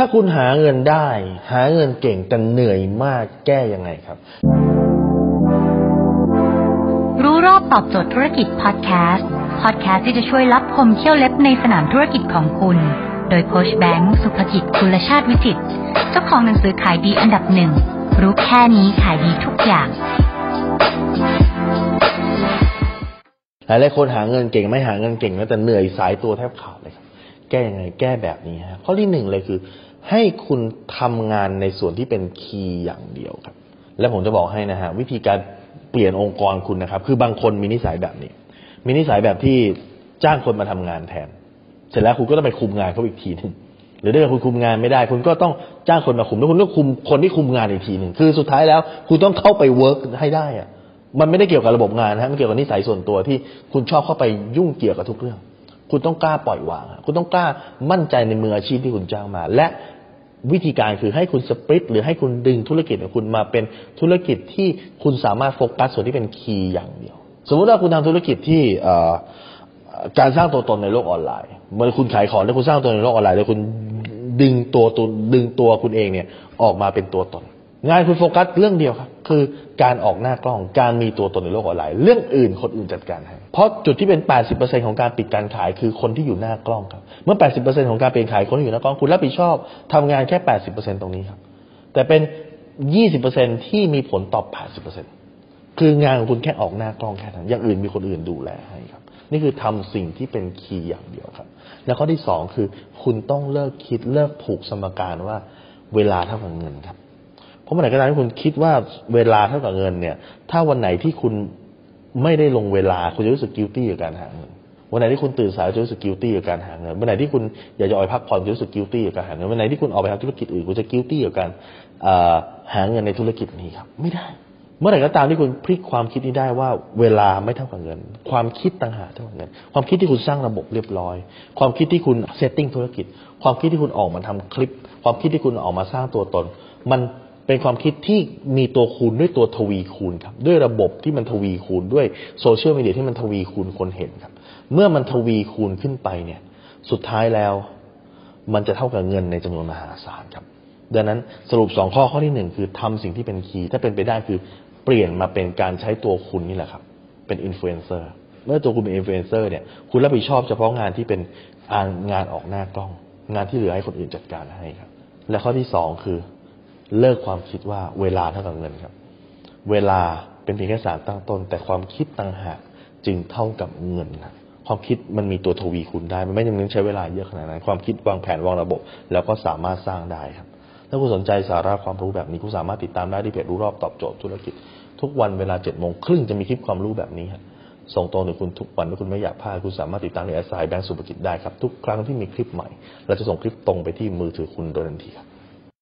ถ้าคุณหาเงินได้ หาเงินเก่งแต่เหนื่อยมากแก้ยังไงครับ รู้รอบตอบโจทย์ธุรกิจพอดแคสต์พอดแคสต์ที่จะช่วยรับพมเที่ยวเล็บในสนามธุรกิจของคุณ โดยโคชแบงค์สุภกิจคุณชาติวิจิตรเจ้าของหนังสือขายดีอันดับหนึ่งรู้แค่นี้ขายดีทุกอย่างหลายหลายคนหาเงินเก่งไม่หาเงินเก่งนะแต่เหนื่อยสายตัวแทบขาดเลยครับ แก้ยังไงแก้แบบนี้ฮะข้อที่หนึ่งเลยคือ ให้คุณทำงานในส่วนที่เป็น key อย่างเดียวครับ และผมจะบอกให้นะฮะวิธีการเปลี่ยนองค์กรคุณนะครับ คือบางคนมีนิสัยแบบนี้ มีนิสัยแบบที่จ้างคนมาทำงานแทน เสร็จแล้วคุณก็ต้องไปคุมงานเขาอีกทีหนึ่งหรือถ้าเกิดคุณคุมงานไม่ได้ คุณก็ต้องจ้างคนมาคุมแล้วคุณก็คุมคนที่คุมงานอีกทีหนึ่งคือสุดท้ายแล้ว คุณต้องเข้าไป work ให้ได้อะมันไม่ได้เกี่ยวกับระบบงานนะมันเกี่ยวกับนิสัยส่วนตัวที่คุณชอบเข้าไปยุ่งเกี่ยวกับทุกเรื่อง คุณต้องกล้าปล่อยวาง คุณต้องกล้ามั่นใจในมืออาชีพที่คุณจ้างมา และ วิธีการคือให้คุณสปริตหรือให้คุณดึงธุรกิจของคุณมาเป็นธุรกิจที่คุณสามารถโฟกัสส่วนที่เป็นคีย์อย่างเดียว สมมุติว่าคุณทำธุรกิจที่การสร้างตัวตนในโลกออนไลน์เมื่อคุณขายของแล้วคุณสร้างตัวในโลกออนไลน์แล้วคุณดึงตัวตัวดึงตัวคุณเองเนี่ยออกมาเป็นตัวตน งานคุณโฟกัสเรื่องเดียวครับ คือการออกหน้ากล้องการมีตัวตนในโลกออนไลน์เรื่องอื่นคนอื่นจัดการให้เพราะจุดที่เป็น 80%ของการปิดการขายคือคนที่อยู่หน้ากล้องครับ เมื่อ 80%ของการเปลี่ยนขายคนที่อยู่หน้ากล้องคุณรับผิดชอบทำงานแค่ 80%ตรงนี้ครับ แต่เป็น 20%ที่มีผลตอบ 80%คืองานของคุณแค่ออกหน้ากล้องแค่นั้นอย่างอื่นมีคนอื่นดูแลให้ครับ นี่คือทำสิ่งที่เป็นคีย์อย่างเดียวครับ แล้วข้อที่สองคือ คุณต้องเลิกคิดเลิกผูกสมการว่าเวลาเท่ากับเงินครับ เพราะเมื่อไหร่ก็ตามที่คุณคิดว่าเวลาเท่ากับเงินเนี่ย ถ้าวันไหนที่คุณไม่ได้ลงเวลาคุณจะรู้สึก guilty กับการหาเงินวันไหนที่คุณตื่นสายจะรู้สึก guilty กับการหาเงินวันไหนที่คุณอยากจะออกพักผ่อนจะรู้สึก guilty กับการหาเงินวันไหนที่คุณออกไปทำธุรกิจอื่นคุณจะ guilty กับการหาเงินในธุรกิจนี้ครับ ไม่ได้ เมื่อไหร่ก็ตามที่คุณพลิกความคิดนี้ได้ว่าเวลาไม่เท่ากับเงิน ความคิดต่างหากเท่ากับเงิน ความคิดที่คุณสร้างระบบเรียบร้อย ความคิดที่คุณ setting ธุรกิจ ความคิดที่คุณออกมาทำคลิป ความคิดที่คุณออกมาสร้างตัวตน มัน เป็นความคิดที่มีตัวคูณด้วยตัวทวีคูณครับ ด้วยระบบที่มันทวีคูณด้วยโซเชียลมีเดียที่มันทวีคูณคนเห็นครับ เมื่อมันทวีคูณขึ้นไปเนี่ย สุดท้ายแล้ว มันจะเท่ากับเงินในจำนวนมหาศาลครับ ดังนั้นสรุปสองข้อข้อที่หนึ่งคือทำสิ่งที่เป็น key ถ้าเป็นไปได้คือเปลี่ยนมาเป็นการใช้ตัวคุณนี่แหละครับ เป็นอินฟลูเอนเซอร์เมื่อตัวคุณเป็นอินฟลูเอนเซอร์เนี่ยคุณรับผิดชอบเฉพาะงานที่เป็นงานออกหน้ากล้อง งานที่เหลือให้คนอื่นจัดการให้ครับ และข้อที่สองคือ เลิกความคิดว่าเวลาเท่ากับเงินครับ เวลาเป็นเพียงแค่สารตั้งต้น แต่ความคิดต่างหากจึงเท่ากับเงินครับความคิดมันมีตัวทวีคูณได้ มันไม่จำเป็นใช้เวลาเยอะขนาดนั้น ความคิดวางแผนวางระบบ แล้วก็สามารถสร้างได้ครับ ถ้าคุณสนใจสาระความรู้แบบนี้คุณสามารถติดตามได้ที่เพจรู้รอบตอบโจทย์ธุรกิจ ทุกวันเวลาเจ็ดโมงครึ่งจะมีคลิปความรู้แบบนี้ครับส่งตรงถึงคุณทุกวันถ้าคุณไม่อยากพลาดคุณสามารถติดตามในแอสไซแบงก์สุภกิจได้ครับทุกครั้งที่มีคลิปใหม่เราจะส่งคลิปตรงไปที่มือถือคุณโดยทันทีครับ